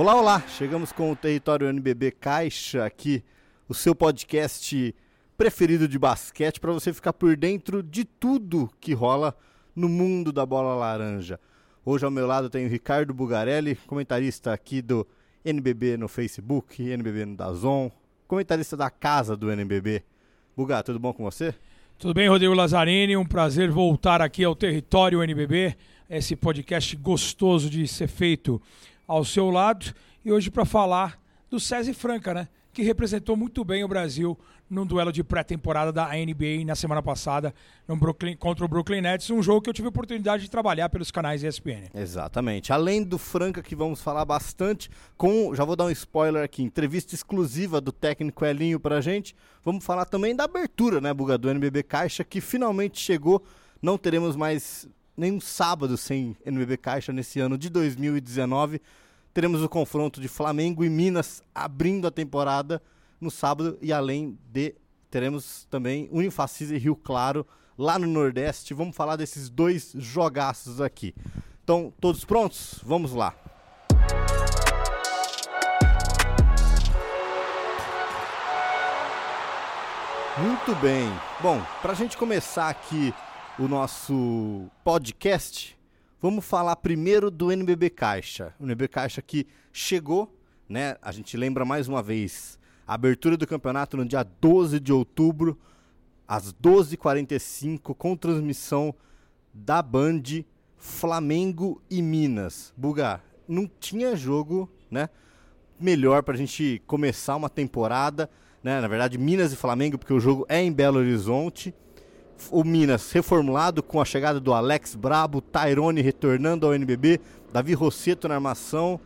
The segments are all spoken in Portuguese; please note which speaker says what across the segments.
Speaker 1: Olá, olá! Chegamos com o Território NBB Caixa aqui, o seu podcast preferido de basquete para você ficar por dentro de tudo que rola no mundo da bola laranja. Hoje ao meu lado tem o Ricardo Bugarelli, comentarista aqui do NBB no Facebook, NBB no Dazon, comentarista da casa do NBB. Bugar, tudo bom com você?
Speaker 2: Tudo bem, Rodrigo Lazzarini? Um prazer voltar aqui ao Território NBB, esse podcast gostoso de ser feito ao seu lado. E hoje para falar do César Franca, né? Que representou muito bem o Brasil num duelo de pré-temporada da NBA na semana passada Brooklyn, contra o Brooklyn Nets, um jogo que eu tive oportunidade de trabalhar pelos canais ESPN.
Speaker 1: Exatamente. Além do Franca, que vamos falar bastante, com, já vou dar um spoiler aqui, entrevista exclusiva do técnico Elinho pra gente, vamos falar também da abertura, né, Buga, do NBB Caixa, que finalmente chegou, não teremos mais nenhum sábado sem NBB Caixa nesse ano de 2019, teremos o confronto de Flamengo e Minas abrindo a temporada no sábado e além de teremos também Unifacisa e Rio Claro lá no Nordeste. Vamos falar desses dois jogaços aqui. Então, todos prontos? Vamos lá. Muito bem. Bom, para a gente começar aqui o nosso podcast, vamos falar primeiro do NBB Caixa. O NBB Caixa que chegou, né? A gente lembra mais uma vez Abertura do campeonato no dia 12 de outubro, às 12h45, com transmissão da Band Flamengo e Minas. Buga, não tinha jogo, né? Melhor para a gente começar uma temporada, né? Na verdade, Minas e Flamengo, porque o jogo é em Belo Horizonte. O Minas reformulado com a chegada do Alex Brabo, Tyrone retornando ao NBB, Davi Rosseto na armação.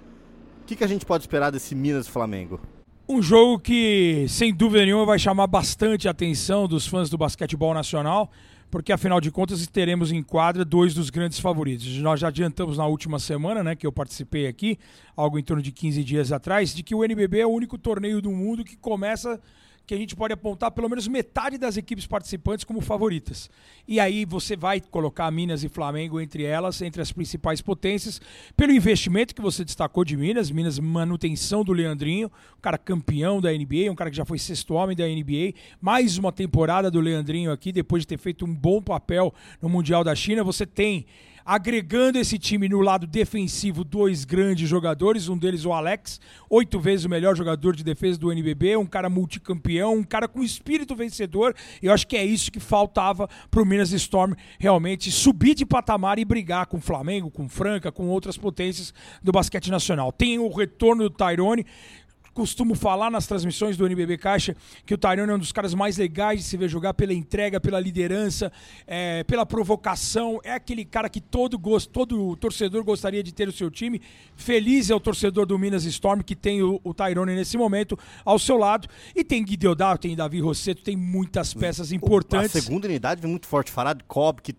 Speaker 1: O que, que a gente pode esperar desse Minas Flamengo?
Speaker 2: Um jogo que, sem dúvida nenhuma, vai chamar bastante a atenção dos fãs do basquetebol nacional, porque afinal de contas teremos em quadra dois dos grandes favoritos. Nós já adiantamos na última semana, né, que eu participei aqui, algo em torno de 15 dias atrás, de que o NBB é o único torneio do mundo que começa que a gente pode apontar pelo menos metade das equipes participantes como favoritas. E aí você vai colocar Minas e Flamengo entre elas, entre as principais potências, pelo investimento que você destacou de Minas, Minas manutenção do Leandrinho, um cara campeão da NBA, um cara que já foi sexto homem da NBA, mais uma temporada do Leandrinho aqui, depois de ter feito um bom papel no Mundial da China, você tem agregando esse time no lado defensivo dois grandes jogadores, um deles o Alex, oito vezes o melhor jogador de defesa do NBB, um cara multicampeão, um cara com espírito vencedor. Eu acho que é isso que faltava para o Minas Storm realmente subir de patamar e brigar com o Flamengo, com Franca, com outras potências do basquete nacional. Tem o retorno do Tyrone costumo falar nas transmissões do NBB Caixa que o Tyrone é um dos caras mais legais de se ver jogar pela entrega, pela liderança, é, pela provocação. É aquele cara que todo, gosto, todo torcedor gostaria de ter o seu time. Feliz é o torcedor do Minas Storm que tem o, o Tyrone nesse momento ao seu lado. E tem Guideodar, tem Davi Rosseto, tem muitas peças importantes.
Speaker 1: A segunda unidade vem muito forte. Farad Cobb, que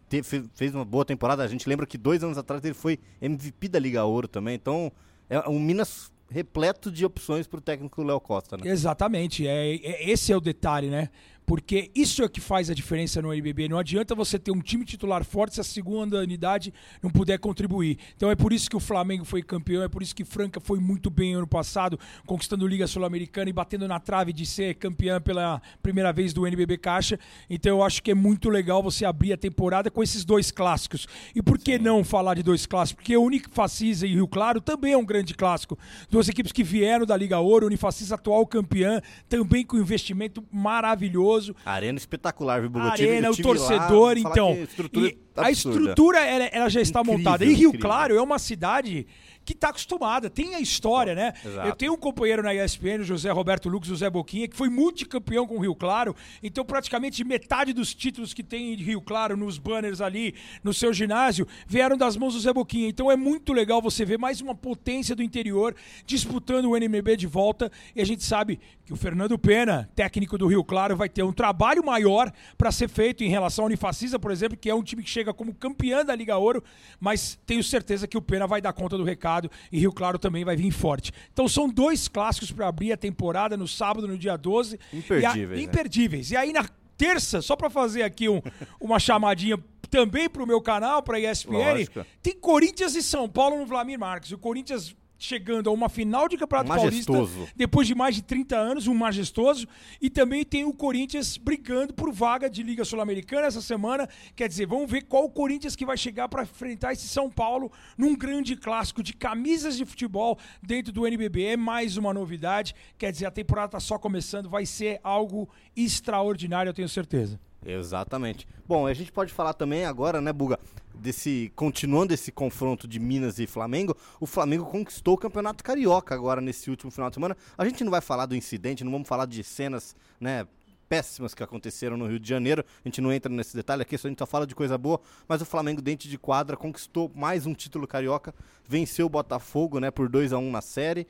Speaker 1: fez uma boa temporada. A gente lembra que dois anos atrás ele foi MVP da Liga Ouro também. Então, é um Minas repleto de opções para o técnico Léo Costa, né?
Speaker 2: Exatamente. É, é, esse é o detalhe, né? Porque isso é o que faz a diferença no NBB. Não adianta você ter um time titular forte se a segunda unidade não puder contribuir. Então é por isso que o Flamengo foi campeão, é por isso que Franca foi muito bem ano passado, conquistando Liga Sul-Americana e batendo na trave de ser campeã pela primeira vez do NBB Caixa. Então eu acho que é muito legal você abrir a temporada com esses dois clássicos. E por que não falar de dois clássicos? Porque o Unifacisa e Rio Claro também é um grande clássico. Duas equipes que vieram da Liga Ouro, Unifacisa atual campeã, também com investimento maravilhoso maravilhoso.
Speaker 1: Arena espetacular, viu,
Speaker 2: Bugo? Arena, o torcedor, lá, então. Estrutura a estrutura ela, ela já está incrível, montada. E Rio incrível. Claro é uma cidade que está acostumada, tem a história, né? Exato. Eu tenho um companheiro na ESPN, o José Roberto Lucas, José Boquinha, que foi multicampeão com o Rio Claro, então praticamente metade dos títulos que tem em Rio Claro nos banners ali no seu ginásio vieram das mãos do Zé Boquinha. Então é muito legal você ver mais uma potência do interior disputando o NMB de volta e a gente sabe que o Fernando Pena, técnico do Rio Claro, vai ter um trabalho maior para ser feito em relação ao Unifacisa, por exemplo, que é um time que chega como campeão da Liga Ouro, mas tenho certeza que o Pena vai dar conta do recado e Rio Claro também vai vir forte. Então são dois clássicos para abrir a temporada no sábado, no dia 12.
Speaker 1: Imperdíveis.
Speaker 2: E a, imperdíveis. E aí na terça, só para fazer aqui um, uma chamadinha também para o meu canal, para a ESPN, Lógico. tem Corinthians e São Paulo no Vladimir Marques. O Corinthians chegando a uma final de Campeonato
Speaker 1: Majestoso.
Speaker 2: Paulista depois de mais de 30 anos, um majestoso. E também tem o Corinthians brigando por vaga de Liga Sul-Americana essa semana. Quer dizer, vamos ver qual o Corinthians que vai chegar para enfrentar esse São Paulo num grande clássico de camisas de futebol dentro do NBB. É mais uma novidade. Quer dizer, a temporada está só começando, vai ser algo extraordinário, eu tenho certeza.
Speaker 1: Exatamente. Bom, a gente pode falar também agora, né, Buga, desse continuando esse confronto de Minas e Flamengo, o Flamengo conquistou o Campeonato Carioca agora nesse último final de semana. A gente não vai falar do incidente, não vamos falar de cenas, né, péssimas que aconteceram no Rio de Janeiro. A gente não entra nesse detalhe aqui, só a gente só fala de coisa boa, mas o Flamengo dente de quadra conquistou mais um título carioca, venceu o Botafogo, né, por 2 a 1 na série.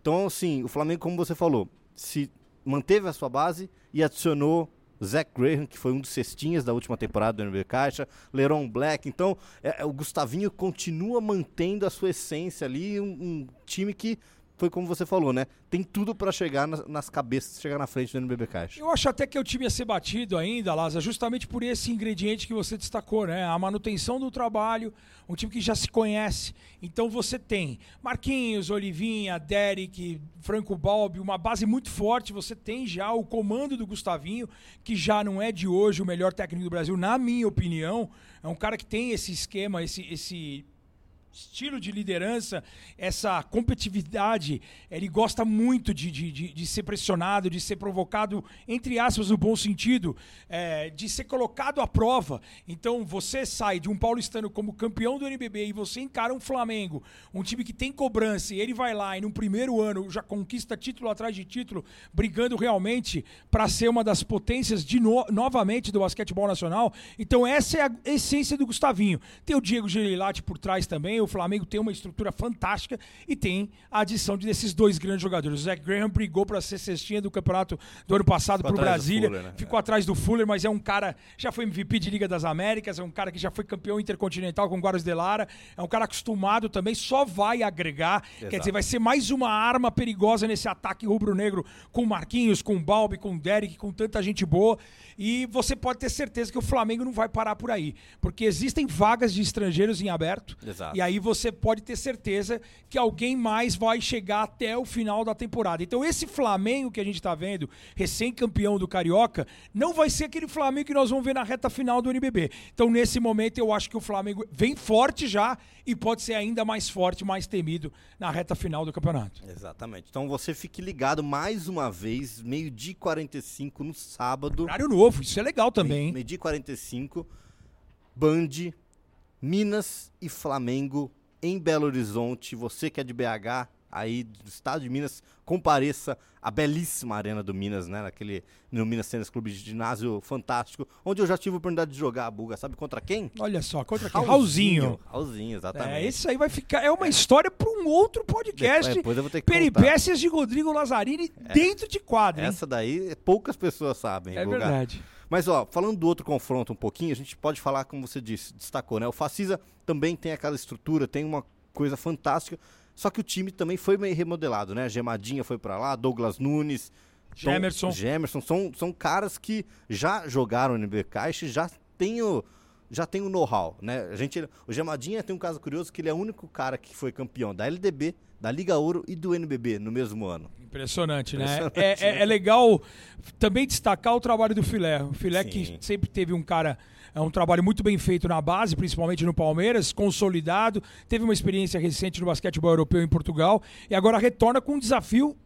Speaker 1: Então, assim, o Flamengo, como você falou, se manteve a sua base e adicionou Zach Graham, que foi um dos cestinhas da última temporada do NB Caixa, Leron Black. Então, é, o Gustavinho continua mantendo a sua essência ali, um, um time que foi como você falou, né? Tem tudo para chegar nas, nas, cabeças, chegar na frente do NBB Caixa.
Speaker 2: Eu acho até que o time ia ser batido ainda, Laza, justamente por esse ingrediente que você destacou, né? A manutenção do trabalho, um time que já se conhece. Então você tem Marquinhos, Olivinha, Derek, Franco Balbi, uma base muito forte. Você tem já o comando do Gustavinho, que já não é de hoje o melhor técnico do Brasil, na minha opinião. É um cara que tem esse esquema, esse, esse estilo de liderança, essa competitividade. Ele gosta muito de, de, de, de ser pressionado, de ser provocado, entre aspas, no bom sentido, é, de ser colocado à prova. Então, você sai de um paulistano como campeão do NBB e você encara um Flamengo, um time que tem cobrança, e ele vai lá e no primeiro ano já conquista título atrás de título, brigando realmente para ser uma das potências de no, novamente do basquetebol nacional. Então, essa é a essência do Gustavinho. Tem o Diego Gelilati por trás também, o Flamengo tem uma estrutura fantástica e tem a adição desses dois grandes jogadores. O Zach Graham brigou para ser cestinha do campeonato do ano passado para o Brasília. Fuller, né? Ficou é. atrás do Fuller, mas é um cara, já foi MVP de Liga das Américas, é um cara que já foi campeão intercontinental com o Guaras de Lara, é um cara acostumado também, só vai agregar. Exato. Quer dizer, vai ser mais uma arma perigosa nesse ataque rubro-negro com Marquinhos, com Balbi, com Derek, com tanta gente boa. E você pode ter certeza que o Flamengo não vai parar por aí, porque existem vagas de estrangeiros em aberto. Exato. E aí você pode ter certeza que alguém mais vai chegar até o final da temporada. Então esse Flamengo que a gente está vendo, recém-campeão do Carioca, não vai ser aquele Flamengo que nós vamos ver na reta final do NBB. Então nesse momento eu acho que o Flamengo vem forte já e pode ser ainda mais forte, mais temido na reta final do campeonato.
Speaker 1: Exatamente. Então você fique ligado mais uma vez, meio-dia 45 no sábado.
Speaker 2: Horário novo isso é legal também.
Speaker 1: Medir 45, Band, Minas e Flamengo em Belo Horizonte. Você que é de BH, aí do estado de Minas, compareça à belíssima arena do Minas, né? Naquele, no Minas Tênis Clube de ginásio fantástico, onde eu já tive a oportunidade de jogar a buga. Sabe contra quem?
Speaker 2: Olha só, contra quem? Raulzinho.
Speaker 1: Raulzinho, exatamente.
Speaker 2: É, isso aí vai ficar. É uma história para um outro podcast.
Speaker 1: Depois eu vou ter que
Speaker 2: Peripécias
Speaker 1: contar.
Speaker 2: de Rodrigo Lazzarini é, dentro de quadro. Hein?
Speaker 1: Essa daí poucas pessoas sabem.
Speaker 2: É Buga. verdade.
Speaker 1: Mas, ó, falando do outro confronto um pouquinho, a gente pode falar, como você disse, destacou, né? O Facisa também tem aquela estrutura, tem uma coisa fantástica, só que o time também foi meio remodelado, né? Gemadinha foi para lá, Douglas Nunes,
Speaker 2: Gemerson.
Speaker 1: Gemerson, são, são caras que já jogaram no Caixa e já tem o, já tem o know-how, né? A gente, o Gemadinha tem um caso curioso que ele é o único cara que foi campeão da LDB, da Liga Ouro e do NBB no mesmo ano.
Speaker 2: Impressionante, né? Impressionante né? É, é, é, legal também destacar o trabalho do Filé. O Filé Sim. que sempre teve um cara, é um trabalho muito bem feito na base, principalmente no Palmeiras, consolidado, teve uma experiência recente no basquetebol europeu em Portugal e agora retorna com um desafio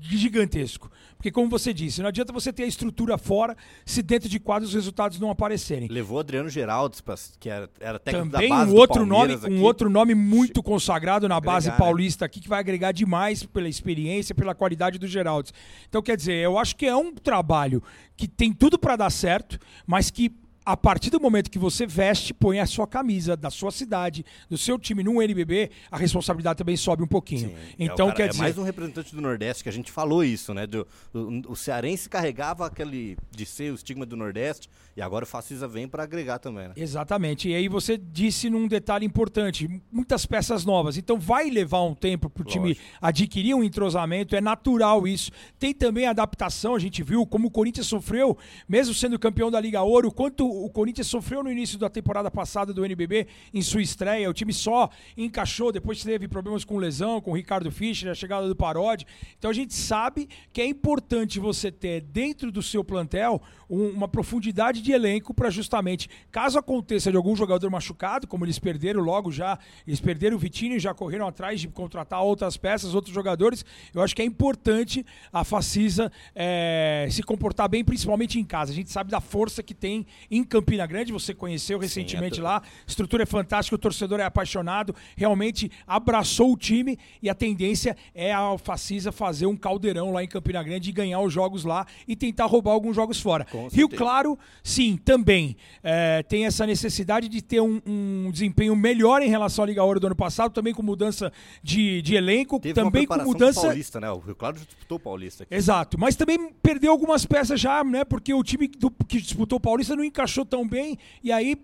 Speaker 2: gigantesco. Porque, como você disse, não adianta você ter a estrutura fora se dentro de quadro os resultados não aparecerem.
Speaker 1: Levou Adriano Geraldes, que era, era técnico
Speaker 2: Também
Speaker 1: da base
Speaker 2: um outro nome, aqui. um outro nome muito consagrado na agregar, base paulista aqui, que vai agregar demais pela experiência, pela qualidade do Geraldes. Então, quer dizer, eu acho que é um trabalho que tem tudo para dar certo, mas que a partir do momento que você veste, põe a sua camisa da sua cidade, do seu time no NBB, a responsabilidade também sobe um pouquinho. Sim, então, é cara, quer
Speaker 1: é
Speaker 2: dizer...
Speaker 1: mais um representante do Nordeste que a gente falou isso, né? Do, do, o cearense carregava aquele de ser o estigma do Nordeste e agora o Facisa vem para agregar também, né?
Speaker 2: Exatamente. E aí você disse num detalhe importante, muitas peças novas. Então vai levar um tempo para o time adquirir um entrosamento, é natural isso. Tem também adaptação, a gente viu como o Corinthians sofreu, mesmo sendo campeão da Liga Ouro, quanto o Corinthians sofreu no início da temporada passada do NBB em sua estreia. O time só encaixou, depois teve problemas com lesão, com o Ricardo Fischer, a chegada do Parodi. Então a gente sabe que é importante você ter dentro do seu plantel um, uma profundidade de elenco para justamente, caso aconteça de algum jogador machucado, como eles perderam logo já, eles perderam o Vitinho e já correram atrás de contratar outras peças, outros jogadores. Eu acho que é importante a Facisa é, se comportar bem, principalmente em casa. A gente sabe da força que tem em Campina Grande, você conheceu recentemente Sim, lá, a estrutura é fantástica, o torcedor é apaixonado, realmente abraçou o time e a tendência é a Facisa fazer um caldeirão lá em Campina Grande e ganhar os jogos lá e tentar roubar alguns jogos fora. Rio Claro, sim, também é, tem essa necessidade de ter um, um, desempenho melhor em relação à Liga Ouro do ano passado, também com mudança de, de elenco,
Speaker 1: Teve
Speaker 2: também com mudança.
Speaker 1: Paulista, né? O Rio Claro disputou o Paulista. Aqui.
Speaker 2: Exato, mas também perdeu algumas peças já, né? Porque o time do, que disputou o Paulista não encaixou tão bem e aí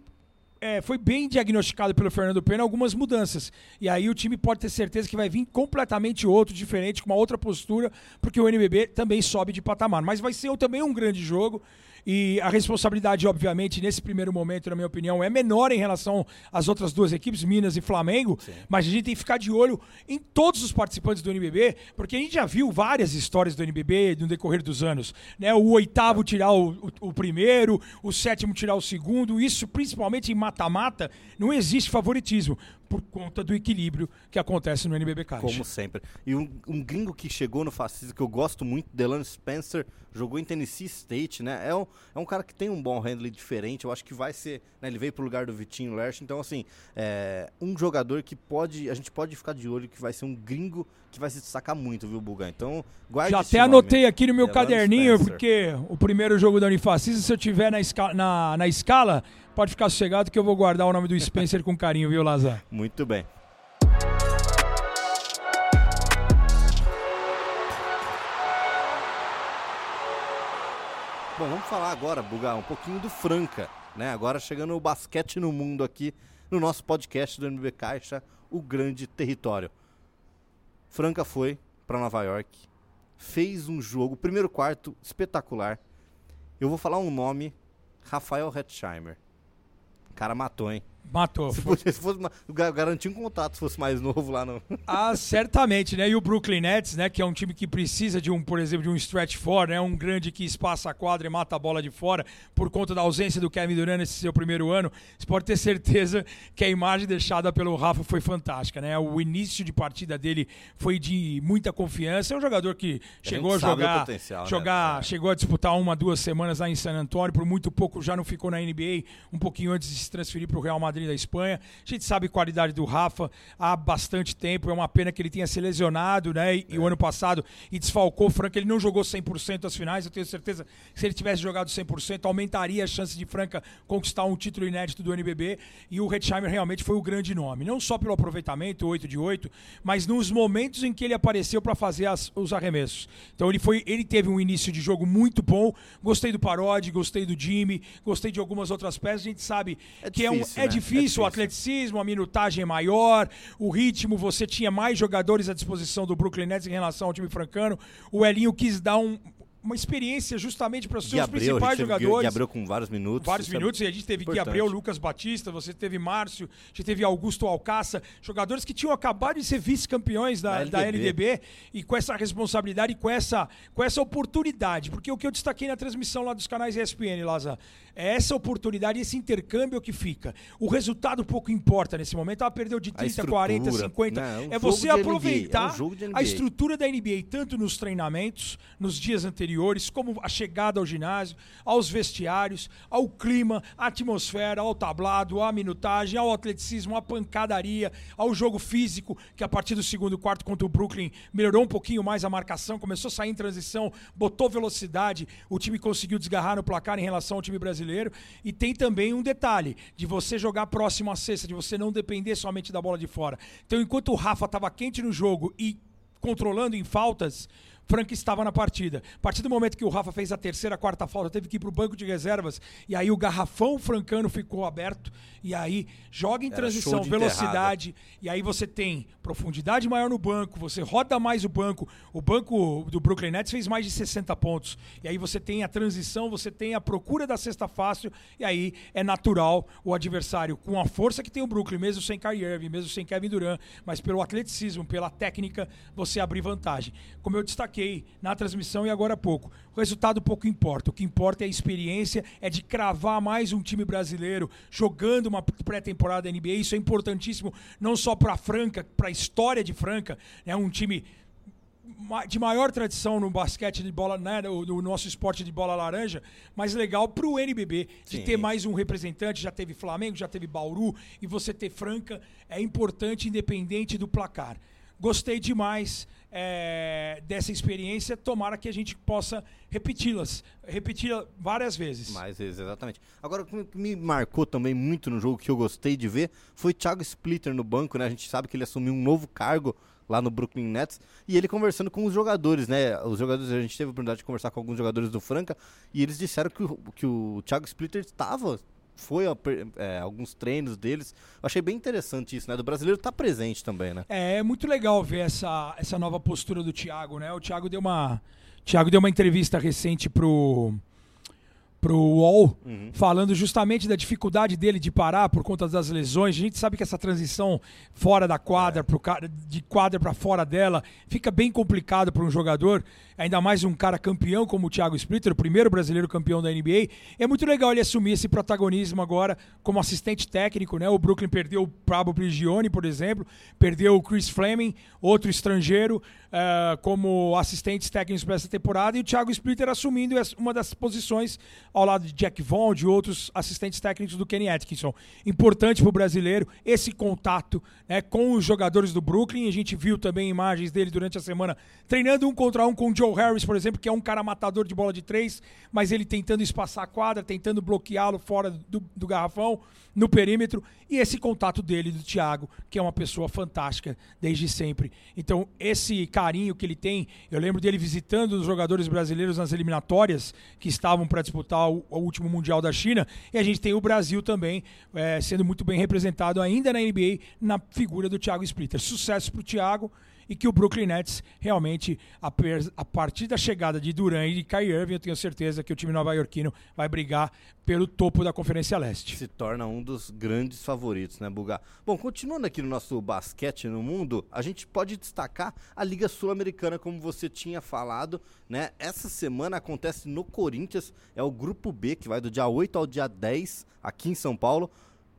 Speaker 2: é, foi bem diagnosticado pelo Fernando Pena algumas mudanças. E aí o time pode ter certeza que vai vir completamente outro, diferente, com uma outra postura, porque o NBB também sobe de patamar. Mas vai ser também um grande jogo. E a responsabilidade, obviamente, nesse primeiro momento, na minha opinião, é menor em relação às outras duas equipes, Minas e Flamengo. Sim. Mas a gente tem que ficar de olho em todos os participantes do NBB, porque a gente já viu várias histórias do NBB no decorrer dos anos. Né? O oitavo tirar o, o, o primeiro, o sétimo tirar o segundo. Isso, principalmente em mata-mata, não existe favoritismo por conta do equilíbrio que acontece no NBB Caixa.
Speaker 1: Como sempre. E um, um gringo que chegou no fascismo que eu gosto muito, Delano Spencer, jogou em Tennessee State, né? É um, é um cara que tem um bom handling diferente, eu acho que vai ser, né? Ele veio pro lugar do Vitinho Lerch, então assim, é um jogador que pode, a gente pode ficar de olho que vai ser um gringo que vai se destacar muito, viu, Buga? Então, guarde
Speaker 2: Já até anotei aqui no meu Delano caderninho, Spencer. porque o primeiro jogo da Unifacisa, se eu tiver na, esca na, na escala, pode ficar sossegado que eu vou guardar o nome do Spencer com carinho, viu, Lazar?
Speaker 1: Muito bem. Bom, vamos falar agora, Bugar, um pouquinho do Franca, né? Agora chegando o basquete no mundo aqui no nosso podcast do NB Caixa, o grande território. Franca foi para Nova York, fez um jogo, primeiro quarto espetacular. Eu vou falar um nome, Rafael Hetzheimer. Cara matou, hein?
Speaker 2: Matou.
Speaker 1: Se fosse, se fosse garantir um contato se fosse mais novo lá no.
Speaker 2: Ah, certamente, né? E o Brooklyn Nets, né? Que é um time que precisa de um, por exemplo, de um stretch four, né? Um grande que espaça a quadra e mata a bola de fora por conta da ausência do Kevin Durant nesse seu primeiro ano. Você pode ter certeza que a imagem deixada pelo Rafa foi fantástica, né? O início de partida dele foi de muita confiança. É um jogador que a chegou a jogar, né? jogar, né? chegou a disputar uma, duas semanas lá em San Antonio, por muito pouco já não ficou na NBA, um pouquinho antes de se transferir para o Real Madrid da Espanha. A gente sabe a qualidade do Rafa há bastante tempo. É uma pena que ele tenha se lesionado, né? E, é. o ano passado e desfalcou o Franca. Ele não jogou 100% as finais. Eu tenho certeza que se ele tivesse jogado 100%, aumentaria a chance de Franca conquistar um título inédito do NBB. E o Hetzheimer realmente foi o grande nome. Não só pelo aproveitamento, 8 de 8, mas nos momentos em que ele apareceu para fazer as, os arremessos. Então ele foi, ele teve um início de jogo muito bom. Gostei do Parodi, gostei do Jimmy, gostei de algumas outras peças. A gente sabe é que difícil, é, um, é né? Difícil difícil, o atleticismo, a minutagem é maior, o ritmo, você tinha mais jogadores à disposição do Brooklyn Nets em relação ao time francano. O Elinho quis dar um, uma experiência justamente para os seus Abreu, principais jogadores.
Speaker 1: Abreu com vários minutos.
Speaker 2: Vários minutos, sabe? e a gente teve Gui Abreu, Lucas Batista, você teve Márcio, a gente teve Augusto Alcaça, jogadores que tinham acabado de ser vice-campeões da, da, LDB. e com essa responsabilidade, com essa, com essa oportunidade. Porque o que eu destaquei na transmissão lá dos canais ESPN, Laza, é essa oportunidade, esse intercâmbio que fica. O resultado pouco importa nesse momento. Ela perdeu de 30, 40, 50. Não, é, um é você aproveitar é um a estrutura da NBA, tanto nos treinamentos, nos dias anteriores como a chegada ao ginásio, aos vestiários, ao clima, à atmosfera, ao tablado, à minutagem, ao atleticismo, à pancadaria, ao jogo físico, que a partir do segundo quarto contra o Brooklyn melhorou um pouquinho mais a marcação, começou a sair em transição, botou velocidade, o time conseguiu desgarrar no placar em relação ao time brasileiro. E tem também um detalhe, de você jogar próximo à cesta, de você não depender somente da bola de fora. Então, enquanto o Rafa estava quente no jogo e controlando em faltas, Franca estava na partida. A partir do momento que o Rafa fez a terceira, quarta falta, teve que ir para o banco de reservas, e aí o garrafão francano ficou aberto, e aí joga em
Speaker 1: Era
Speaker 2: transição, velocidade, e aí você tem profundidade maior no banco, você roda mais o banco. O banco do Brooklyn Nets fez mais de 60 pontos. E aí você tem a transição, você tem a procura da cesta fácil, e aí é natural o adversário, com a força que tem o Brooklyn, mesmo sem Kyrie Irving, mesmo sem Kevin Durant, mas pelo atleticismo, pela técnica, você abrir vantagem. Como eu destaquei na transmissão e agora há pouco, o resultado pouco importa. O que importa é a experiência, é de cravar mais um time brasileiro jogando uma pré-temporada da NBA. Isso é importantíssimo, não só para Franca, para a história de Franca. É um time de maior tradição no basquete de bola, né, no, no nosso esporte de bola laranja, mas legal para o NBB de
Speaker 1: Sim.
Speaker 2: ter mais um representante. Já teve Flamengo, já teve Bauru, e você ter Franca é importante, independente do placar. Gostei demais é, dessa experiência. Tomara que a gente possa repeti-las, repeti-la várias vezes.
Speaker 1: Mais vezes, exatamente. Agora, o que me marcou também muito no jogo que eu gostei de ver foi Thiago Splitter no banco, né? A gente sabe que ele assumiu um novo cargo lá no Brooklyn Nets e ele conversando com os jogadores, né? Os jogadores, a gente teve a oportunidade de conversar com alguns jogadores do Franca e eles disseram que o, que o Thiago Splitter estava foi a é, alguns treinos deles. Eu achei bem interessante isso, né? Do brasileiro tá presente também, né?
Speaker 2: É, é muito legal ver essa, essa nova postura do Thiago, né? O Thiago deu uma, Thiago deu uma entrevista recente pro pro UOL, falando justamente da dificuldade dele de parar por conta das lesões. A gente sabe que essa transição fora da quadra, pro ca- de quadra para fora dela, fica bem complicado para um jogador, ainda mais um cara campeão como o Thiago Splitter, o primeiro brasileiro campeão da NBA. É muito legal ele assumir esse protagonismo agora como assistente técnico, né? O Brooklyn perdeu o Pablo Prigioni, por exemplo, perdeu o Chris Fleming, outro estrangeiro, eh, como assistentes técnicos para essa temporada, e o Thiago Splitter assumindo uma das posições ao lado de Jack Vaughn, de outros assistentes técnicos do Kenny Atkinson. Importante para o brasileiro esse contato né, com os jogadores do Brooklyn. A gente viu também imagens dele durante a semana treinando um contra um com o Joe Harris, por exemplo, que é um cara matador de bola de três, mas ele tentando espaçar a quadra, tentando bloqueá-lo fora do, do garrafão, no perímetro. E esse contato dele, do Thiago, que é uma pessoa fantástica desde sempre. Então, esse carinho que ele tem, eu lembro dele visitando os jogadores brasileiros nas eliminatórias que estavam para disputar o, o último Mundial da China. E a gente tem o Brasil também eh, sendo muito bem representado ainda na NBA na figura do Thiago Splitter. Sucesso para o Thiago e que o Brooklyn Nets realmente, a, partir da chegada de Duran e de Kyrie Irving, eu tenho certeza que o time nova-iorquino vai brigar pelo topo da Conferência Leste.
Speaker 1: se torna um dos grandes favoritos, né, Bugar? Bom, continuando aqui no nosso basquete no mundo, a gente pode destacar a Liga Sul-Americana, como você tinha falado, né? Essa semana acontece no Corinthians, é o grupo B, que vai do dia 8 ao dia 10, aqui em São Paulo.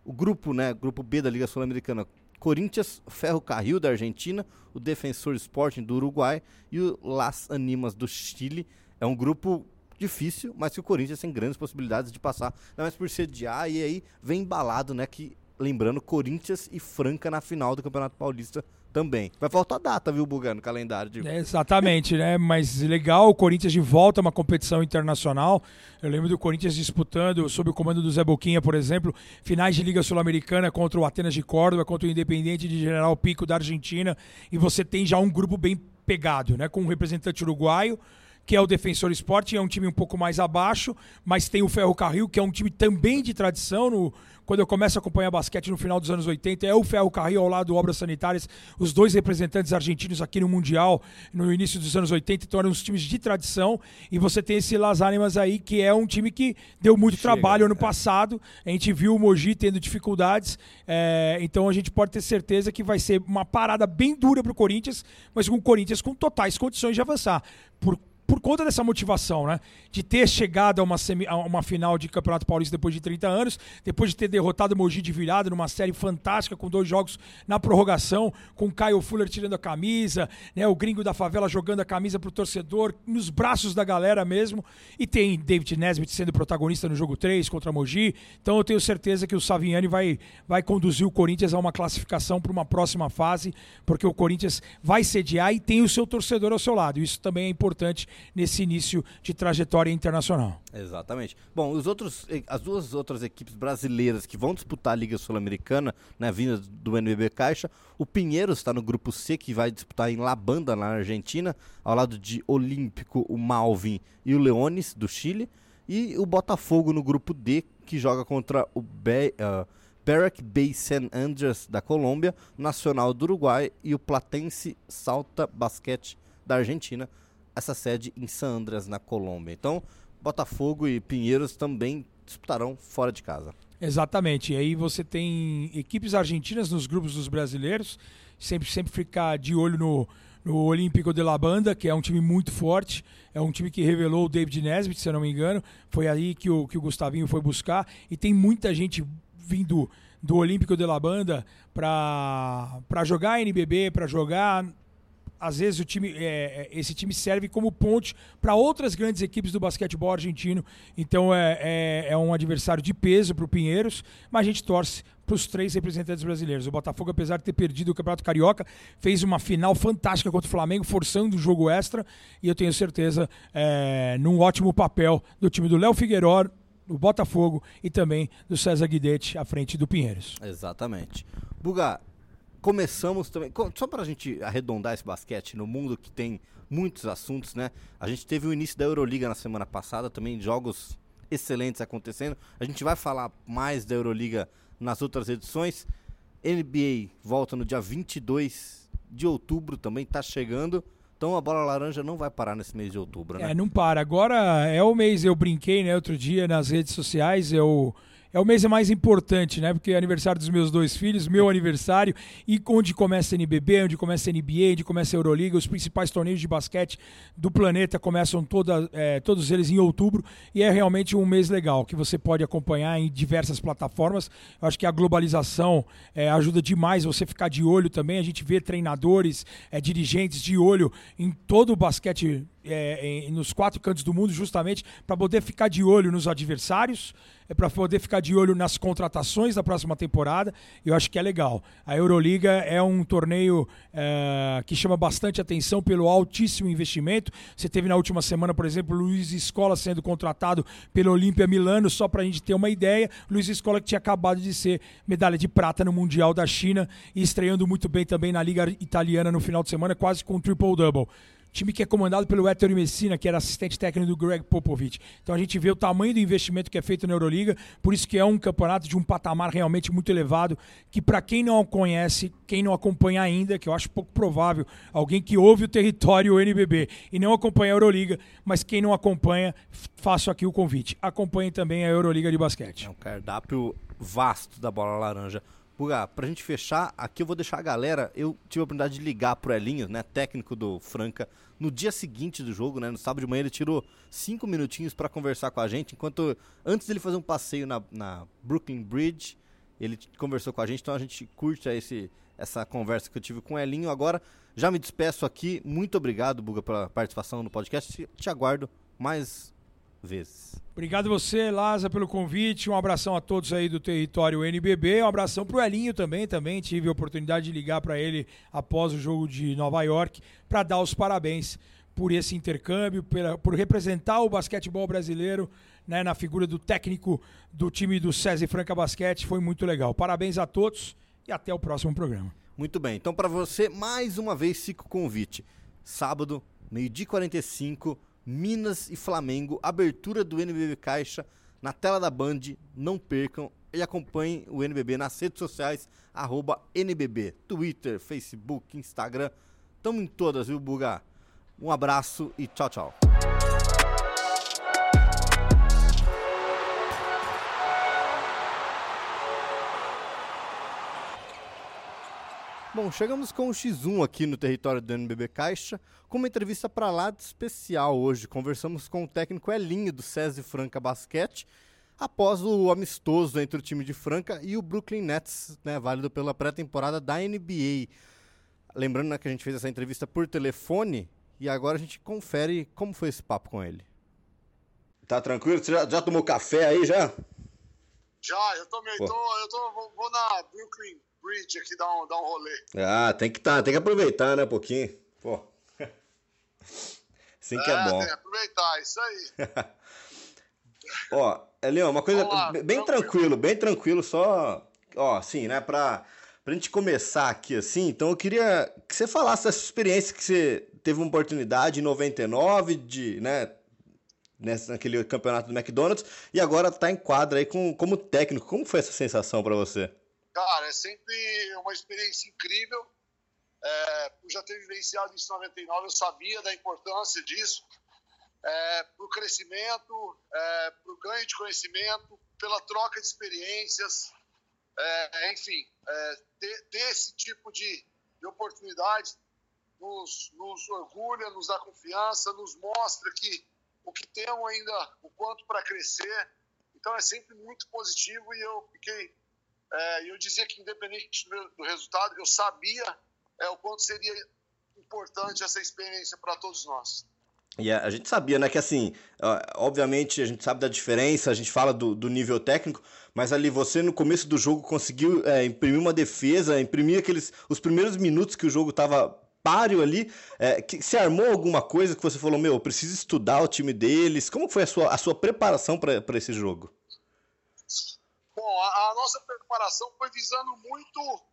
Speaker 1: O grupo, né, grupo B da Liga Sul-Americana, Corinthians, Ferro Carril da Argentina, o Defensor Sporting do Uruguai e o Las Animas do Chile. É um grupo difícil, mas que o Corinthians tem grandes possibilidades de passar, ainda mais por sediar e aí vem embalado, né, que lembrando Corinthians e Franca na final do Campeonato Paulista também. Vai faltar data, viu, Buga, no calendário
Speaker 2: É, exatamente, né? Mas legal, o Corinthians de volta a uma competição internacional. Eu lembro do Corinthians disputando, sob o comando do Zé Boquinha, por exemplo, finais de Liga Sul-Americana contra o Atenas de Córdoba, contra o Independente de General Pico da Argentina. E você tem já um grupo bem pegado, né? Com um representante uruguaio, que é o Defensor Esporte, é um time um pouco mais abaixo, mas tem o Ferro Carril, que é um time também de tradição. No, quando eu começo a acompanhar basquete no final dos anos 80, é o Ferro Carril ao lado do Obras Sanitárias, os dois representantes argentinos aqui no Mundial no início dos anos 80, então eram uns times de tradição. E você tem esse Las Animas aí, que é um time que deu muito
Speaker 1: Chega,
Speaker 2: trabalho ano
Speaker 1: é.
Speaker 2: passado. A gente viu o Mogi tendo dificuldades, é, então a gente pode ter certeza que vai ser uma parada bem dura para o Corinthians, mas com o Corinthians com totais condições de avançar. Por conta dessa motivação, né? De ter chegado a uma, semi- a uma final de Campeonato Paulista depois de 30 anos, depois de ter derrotado o Mogi de virada numa série fantástica com dois jogos na prorrogação, com o Caio Fuller tirando a camisa, né? O gringo da favela jogando a camisa pro torcedor, nos braços da galera mesmo. E tem David Nesbitt sendo protagonista no jogo 3 contra a Mogi. Então eu tenho certeza que o Saviani vai, vai conduzir o Corinthians a uma classificação para uma próxima fase, porque o Corinthians vai sediar e tem o seu torcedor ao seu lado. Isso também é importante nesse início de trajetória internacional.
Speaker 1: Exatamente. Bom, os outros, as duas outras equipes brasileiras que vão disputar a Liga Sul-Americana, né, vinda do NBB Caixa, o Pinheiros está no grupo C, que vai disputar em La Banda, na Argentina, ao lado de Olímpico, o Malvin e o Leones, do Chile, e o Botafogo no grupo D, que joga contra o Be uh, Barack Bay San Andreas, da Colômbia, Nacional do Uruguai e o Platense Salta Basquete da Argentina, essa sede em San Andreas, na Colômbia. Então, Botafogo e Pinheiros também disputarão fora de casa.
Speaker 2: Exatamente. E aí você tem equipes argentinas nos grupos dos brasileiros, sempre sempre ficar de olho no, no Olímpico de La Banda, que é um time muito forte, é um time que revelou o David Nesbitt, se eu não me engano, foi aí que o, que o Gustavinho foi buscar, e tem muita gente vindo do Olímpico de La Banda para jogar NBB, para jogar às vezes o time, é, é, esse time serve como ponte para outras grandes equipes do basquetebol argentino. Então é, é, é um adversário de peso para o Pinheiros, mas a gente torce para os três representantes brasileiros. O Botafogo, apesar de ter perdido o Campeonato Carioca, fez uma final fantástica contra o Flamengo, forçando o jogo extra. E eu tenho certeza, é, num ótimo papel do time do Léo Figueiró, do Botafogo e também do César Guidetti à frente do Pinheiros.
Speaker 1: Exatamente. Buga, começamos também, só para a gente arredondar esse basquete no mundo que tem muitos assuntos, né? A gente teve o início da Euroliga na semana passada, também jogos excelentes acontecendo. A gente vai falar mais da Euroliga nas outras edições. NBA volta no dia 22 de outubro, também está chegando. Então a bola laranja não vai parar nesse mês de outubro, né?
Speaker 2: É, não para. Agora é o mês, eu brinquei, né, outro dia nas redes sociais, eu é o mês mais importante, né? Porque é aniversário dos meus dois filhos, meu aniversário, e onde começa a NBB, onde começa a NBA, onde começa a Euroliga, os principais torneios de basquete do planeta começam toda, é, todos eles em outubro, e é realmente um mês legal, que você pode acompanhar em diversas plataformas. Eu acho que a globalização é, ajuda demais você ficar de olho também. A gente vê treinadores, é, dirigentes de olho em todo o basquete é, em, nos quatro cantos do mundo, justamente para poder ficar de olho nos adversários, é para poder ficar de olho nas contratações da próxima temporada. Eu acho que é legal. A Euroliga é um torneio é, que chama bastante atenção pelo altíssimo investimento. Você teve na última semana, por exemplo, Luiz Escola sendo contratado pelo Olímpia Milano, só para a gente ter uma ideia. Luiz Escola que tinha acabado de ser medalha de prata no Mundial da China e estreando muito bem também na Liga Italiana no final de semana, quase com um triple-double time que é comandado pelo Héctor Messina, que era assistente técnico do Greg Popovich. Então a gente vê o tamanho do investimento que é feito na Euroliga, por isso que é um campeonato de um patamar realmente muito elevado, que para quem não conhece, quem não acompanha ainda, que eu acho pouco provável, alguém que ouve o território NBB e não acompanha a Euroliga, mas quem não acompanha, faço aqui o convite. Acompanhe também a Euroliga de basquete.
Speaker 1: É um cardápio vasto da bola laranja. Puga, pra gente fechar, aqui eu vou deixar a galera. Eu tive a oportunidade de ligar pro Elinho, né, técnico do Franca, no dia seguinte do jogo, né, no sábado de manhã, ele tirou cinco minutinhos para conversar com a gente, enquanto antes dele fazer um passeio na, na, Brooklyn Bridge, ele conversou com a gente, então a gente curte esse, essa conversa que eu tive com o Elinho. Agora, já me despeço aqui. Muito obrigado, Buga, pela participação no podcast. Te aguardo mais vezes.
Speaker 2: Obrigado você, Laza, pelo convite. Um abração a todos aí do território NBB. Um abração para o Elinho também. Também tive a oportunidade de ligar para ele após o jogo de Nova York para dar os parabéns por esse intercâmbio, por representar o basquetebol brasileiro né, na figura do técnico do time do César Franca Basquete. Foi muito legal. Parabéns a todos e até o próximo programa.
Speaker 1: Muito bem. Então, para você, mais uma vez, fica o convite. Sábado, meio-dia 45 Minas e Flamengo, abertura do NBB Caixa na tela da Band. Não percam e acompanhem o NBB nas redes sociais, arroba NBB, Twitter, Facebook, Instagram. Tamo em todas, viu, Buga? Um abraço e tchau, tchau. Bom, chegamos com o X1 aqui no território do NBB Caixa, com uma entrevista para lá de especial hoje. Conversamos com o técnico Elinho do SESI Franca Basquete, após o amistoso entre o time de Franca e o Brooklyn Nets, né, válido pela pré-temporada da NBA. Lembrando né, que a gente fez essa entrevista por telefone e agora a gente confere como foi esse papo com ele. Tá tranquilo? Você já, já tomou café aí já?
Speaker 3: Já, eu tomei. Tô, eu tô, vou, vou na Brooklyn Bridge aqui dar um, dar um rolê.
Speaker 1: Ah, tem que tá, tem que aproveitar, né, um pouquinho. Pô. Sim que é, é bom. Tem
Speaker 3: que aproveitar, isso aí.
Speaker 1: Ó, Leão, uma coisa lá, bem tranquilo, bem tranquilo, só, ó, assim, né, pra, pra gente começar aqui, assim, então eu queria que você falasse dessa experiência que você teve uma oportunidade em 99 de, né, nessa, naquele campeonato do McDonald's e agora tá em quadra aí com, como técnico. Como foi essa sensação para você?
Speaker 3: Cara, é sempre uma experiência incrível. É, eu já ter vivenciado isso em 99, eu sabia da importância disso é, para o crescimento, é, para o ganho de conhecimento, pela troca de experiências, é, enfim, é, ter, ter, esse tipo de, de oportunidade nos, nos, orgulha, nos dá confiança, nos mostra que o que temos ainda, o quanto para crescer. Então é sempre muito positivo e eu fiquei, é, eu dizia que independente do, do resultado, eu sabia é, o quanto seria importante essa experiência para todos nós.
Speaker 1: E a, gente sabia, né, que assim, obviamente a gente sabe da diferença, a gente fala do, do nível técnico, mas ali você no começo do jogo conseguiu é, imprimir uma defesa, imprimir aqueles os primeiros minutos que o jogo estava páreo ali, é, que, se armou alguma coisa que você falou, meu, eu preciso estudar o time deles, como foi a sua, a sua preparação para esse jogo?
Speaker 3: Bom, a, a, nossa preparação foi visando muito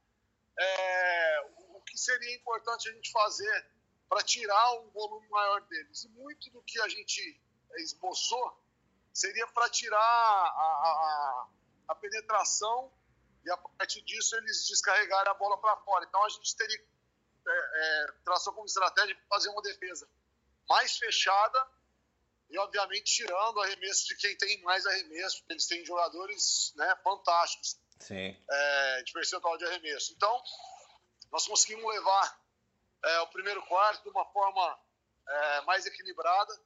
Speaker 3: é, o que seria importante a gente fazer para tirar um volume maior deles. E muito do que a gente esboçou seria para tirar a, a, a, penetração e a partir disso eles descarregarem a bola para fora. Então a gente teria é, é, traçou como estratégia fazer uma defesa mais fechada e obviamente tirando arremesso de quem tem mais arremesso, eles têm jogadores né, fantásticos é, de percentual de arremesso. Então nós conseguimos levar é, o primeiro quarto de uma forma é, mais equilibrada.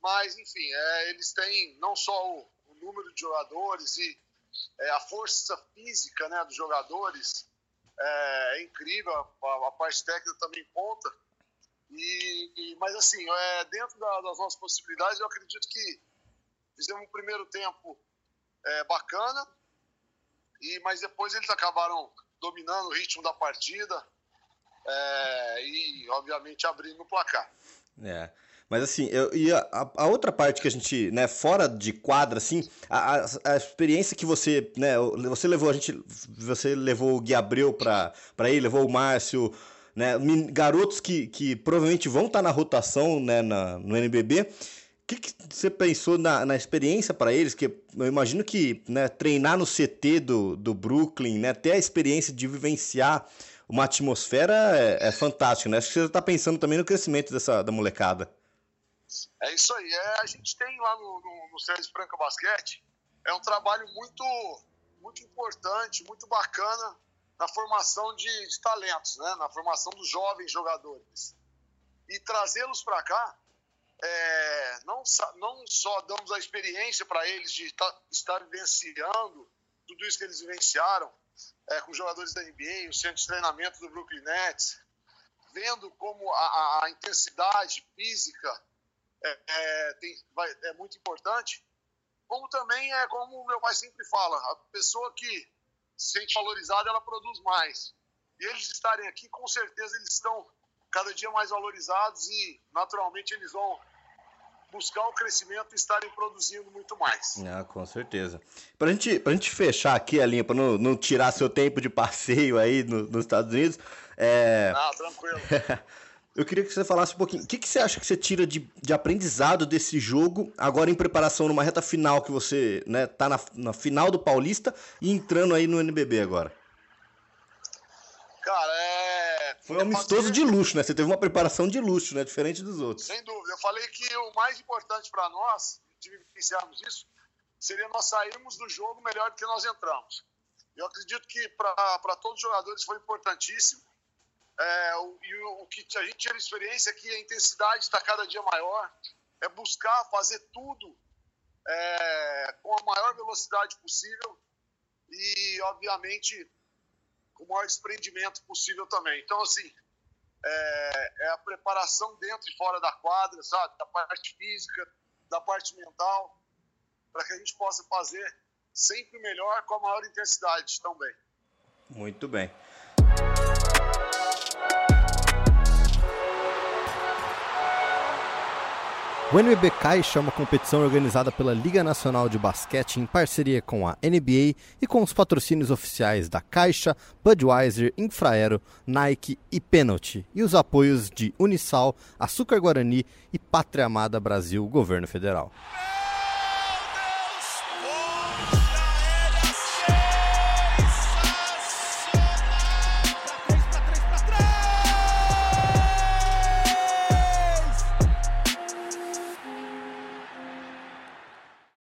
Speaker 3: Mas, enfim, é, eles têm não só o, o, número de jogadores e é, a força física né, dos jogadores é, é incrível, a, a, parte técnica também conta. E, e mas, assim, é, dentro da, das nossas possibilidades, eu acredito que fizemos um primeiro tempo bacana, e, mas depois eles acabaram dominando o ritmo da partida é, e, obviamente, abrindo o placar.
Speaker 1: É. Mas assim, eu, e a, a, outra parte que a gente, né, fora de quadra, assim, a, a, experiência que você, né, você levou, a gente, você levou o Gui Abreu pra ir, levou o Márcio, né, garotos que, que provavelmente vão estar tá na rotação, né, na, no NBB. O que, que você pensou na, na experiência para eles? Que eu imagino que, né, treinar no CT do, do Brooklyn, né, ter a experiência de vivenciar uma atmosfera é, é né? Acho que você está pensando também no crescimento dessa, da molecada.
Speaker 3: É isso aí. É, a gente tem lá no, no, no Franca Basquete, é um trabalho muito, muito importante, muito bacana na formação de, de talentos, né? na formação dos jovens jogadores. E trazê-los para cá, é, não, não só damos a experiência para eles de tá, estar vivenciando tudo isso que eles vivenciaram, é, com jogadores da NBA, o centro de treinamento do Brooklyn Nets, vendo como a, a intensidade física é, é, tem, vai, é muito importante, como também é como meu pai sempre fala, a pessoa que se sente valorizada, ela produz mais. E eles estarem aqui, com certeza eles estão cada dia mais valorizados e naturalmente eles vão buscar o crescimento e estarem produzindo muito mais.
Speaker 1: Ah, com certeza. Para gente, a gente fechar aqui a linha, para não, não tirar seu tempo de passeio aí no, nos Estados Unidos.
Speaker 3: É... Ah, tranquilo.
Speaker 1: Eu queria que você falasse um pouquinho. O que, que você acha que você tira de, de aprendizado desse jogo, agora em preparação numa reta final que você né, tá na, na final do Paulista e entrando aí no NBB agora?
Speaker 3: Cara, é.
Speaker 1: Foi um amistoso de luxo, né? Você teve uma preparação de luxo, né? Diferente dos outros.
Speaker 3: Sem dúvida. Eu falei que o mais importante para nós, de vivenciarmos isso, seria nós sairmos do jogo melhor do que nós entramos. Eu acredito que para todos os jogadores foi importantíssimo. É, o, e o, o, que a gente tinha experiência é que a intensidade está cada dia maior. É buscar fazer tudo é, com a maior velocidade possível e, obviamente, com o maior desprendimento possível também. Então, assim, é, é, a preparação dentro e fora da quadra, sabe? Da parte física, da parte mental, para que a gente possa fazer sempre melhor com a maior intensidade também.
Speaker 1: Muito bem. O NBB Caixa é uma competição organizada pela Liga Nacional de Basquete em parceria com a NBA e com os patrocínios oficiais da Caixa, Budweiser, Infraero, Nike e Penalty, e os apoios de Unisal, Açúcar Guarani e Pátria Amada Brasil, Governo Federal.